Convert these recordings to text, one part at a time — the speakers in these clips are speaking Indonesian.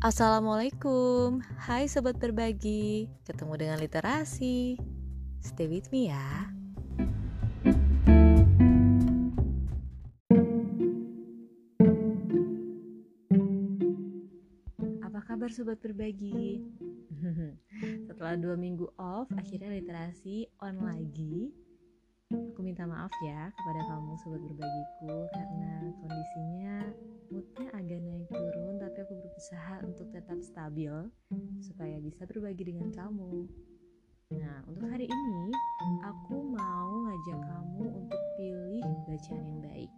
Assalamualaikum, hai sobat berbagi, ketemu dengan literasi. Stay with me ya. Apa kabar sobat berbagi? Setelah dua minggu off, akhirnya literasi on lagi. Aku minta maaf ya kepada kamu sobat berbagiku karena kondisinya moodnya agak naik turun berusaha untuk tetap stabil supaya bisa berbagi dengan kamu. Nah, untuk hari ini aku mau ngajak kamu untuk pilih bacaan yang baik.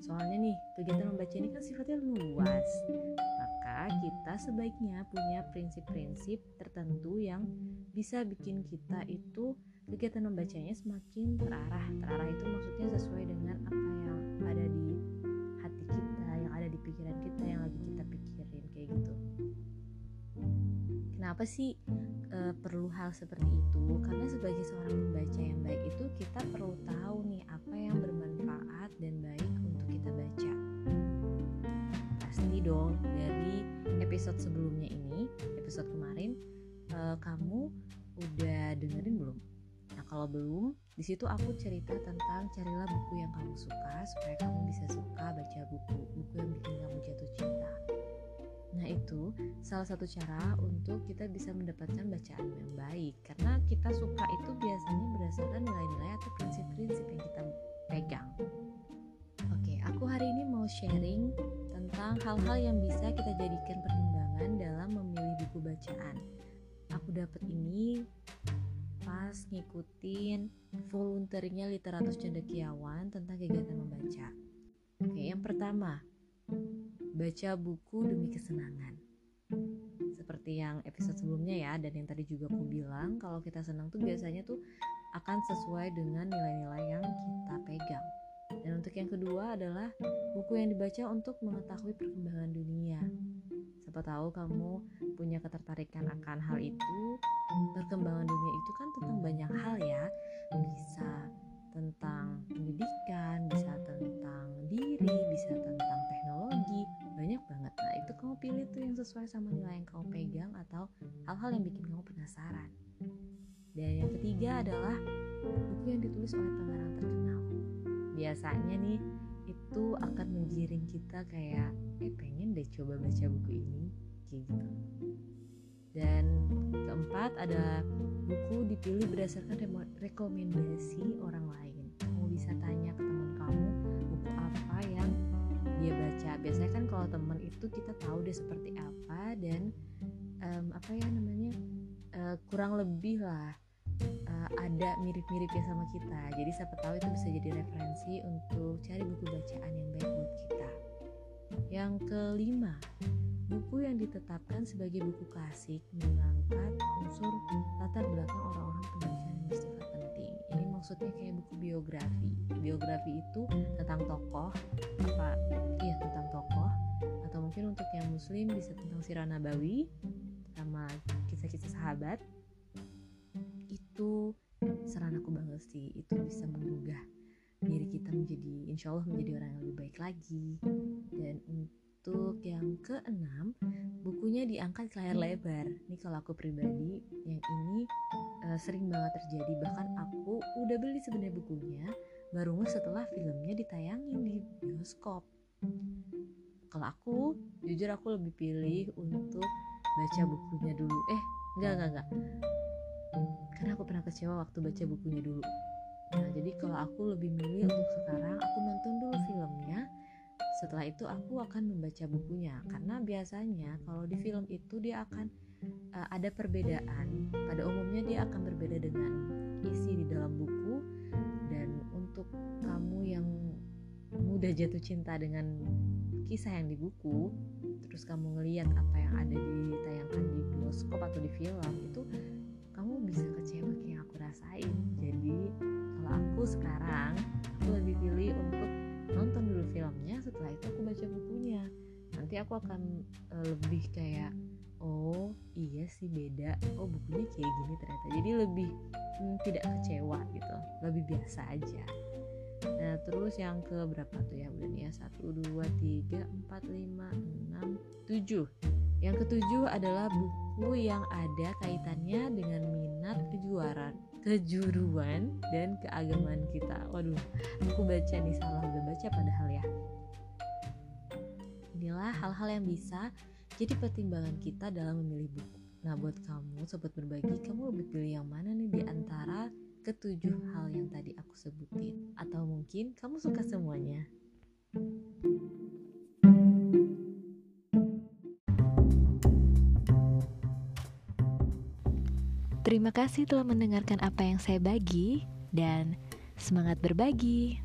Soalnya nih, kegiatan membaca ini kan sifatnya luas. Maka kita sebaiknya punya prinsip-prinsip tertentu yang bisa bikin kita itu kegiatan membacanya semakin terarah. Terarah itu maksudnya sesuai dengan apa yang ada di hati kita, yang ada di pikiran kita, yang lagi gitu. Kenapa sih e, perlu hal seperti itu? Karena sebagai seorang pembaca yang baik itu kita perlu tahu nih apa yang bermanfaat dan baik untuk kita baca. Pasti dong dari episode sebelumnya ini, episode kemarin e, kamu udah dengerin belum? Nah kalau belum, di situ aku cerita tentang carilah buku yang kamu suka supaya kamu bisa suka baca buku, buku yang bikin kamu jatuh cinta. Nah itu salah satu cara untuk kita bisa mendapatkan bacaan yang baik. Karena kita suka itu biasanya berdasarkan nilai-nilai atau prinsip-prinsip yang kita pegang. Oke, aku hari ini mau sharing tentang hal-hal yang bisa kita jadikan pertimbangan dalam memilih buku bacaan. Aku dapat ini pas ngikutin volunteernya Literatus Cendekiawan tentang kegiatan membaca. Oke, yang pertama baca buku demi kesenangan. Seperti yang episode sebelumnya ya, dan yang tadi juga aku bilang, kalau kita senang tuh biasanya tuh akan sesuai dengan nilai-nilai yang kita pegang. Dan untuk yang kedua adalah buku yang dibaca untuk mengetahui perkembangan dunia. Siapa tahu kamu punya ketertarikan akan hal itu. Perkembangan dunia itu kan tentang banyak hal ya. Bisa tentang pendidikan, bisa tentang diri, bisa tentang teknologi, banyak banget. Nah, itu kamu pilih tuh yang sesuai sama nilai yang kamu pegang atau hal-hal yang bikin kamu penasaran. Dan yang ketiga adalah buku yang ditulis oleh pengarang terkenal. Biasanya nih itu akan menggiring kita kayak eh pengen deh coba baca buku ini kayak gitu. Dan keempat ada buku dipilih berdasarkan rekomendasi orang lain. Kamu bisa tanya ke teman kamu buku apa yang baca. Biasanya kan kalau teman itu kita tahu dia seperti apa dan um, apa ya namanya uh, kurang lebih lah uh, ada mirip-miripnya sama kita. Jadi siapa tahu itu bisa jadi referensi untuk cari buku bacaan yang baik buat kita. Yang kelima, buku yang ditetapkan sebagai buku klasik mengangkat unsur latar belakang orang-orang pembaca yang bersifat penting. Ini maksudnya kayak buku biografi. Biografi itu tentang tokoh, apa? Iya tentang tokoh. Atau mungkin untuk yang muslim bisa tentang sirah nabawi, sama kisah-kisah sahabat. Itu saran aku banget sih. Itu bisa menggugah diri kita menjadi, insya Allah menjadi orang yang lebih baik lagi. Dan untuk yang keenam, bukunya diangkat ke layar lebar. Ini kalau aku pribadi, yang ini uh, sering banget terjadi. Bahkan aku udah beli sebenarnya bukunya, baru setelah filmnya ditayangin di bioskop. Kalau aku, jujur aku lebih pilih untuk baca bukunya dulu. Eh, enggak enggak enggak. Karena aku pernah kecewa waktu baca bukunya dulu. Nah, jadi kalau aku lebih milih untuk sekarang, aku nonton dulu filmnya, setelah itu aku akan membaca bukunya karena biasanya kalau di film itu dia akan uh, ada perbedaan pada umumnya dia akan berbeda dengan isi di dalam buku dan untuk kamu yang mudah jatuh cinta dengan kisah yang di buku terus kamu ngeliat apa yang ada ditayangkan di bioskop atau di film itu kamu bisa kecewa kayak aku rasain. Jadi kalau aku sekarang aku lebih pilih untuk nonton dulu filmnya setelah itu aku baca bukunya. Nanti aku akan uh, lebih kayak oh iya sih beda. Oh bukunya kayak gini ternyata. Jadi lebih hmm, tidak kecewa gitu. Lebih biasa aja nah terus yang ke berapa tuh ya nih ya satu dua tiga empat lima enam tujuh Yang ketujuh adalah buku yang ada kaitannya dengan minat kejuaraan, kejuruan dan keagamaan kita. Waduh, aku baca nih salah udah baca padahal ya. Inilah hal-hal yang bisa jadi pertimbangan kita dalam memilih buku. Nah, buat kamu sobat berbagi, kamu lebih pilih yang mana nih di antara ketujuh hal yang tadi aku sebutin? Mungkin kamu suka semuanya? Terima kasih telah mendengarkan apa yang saya bagi dan semangat berbagi.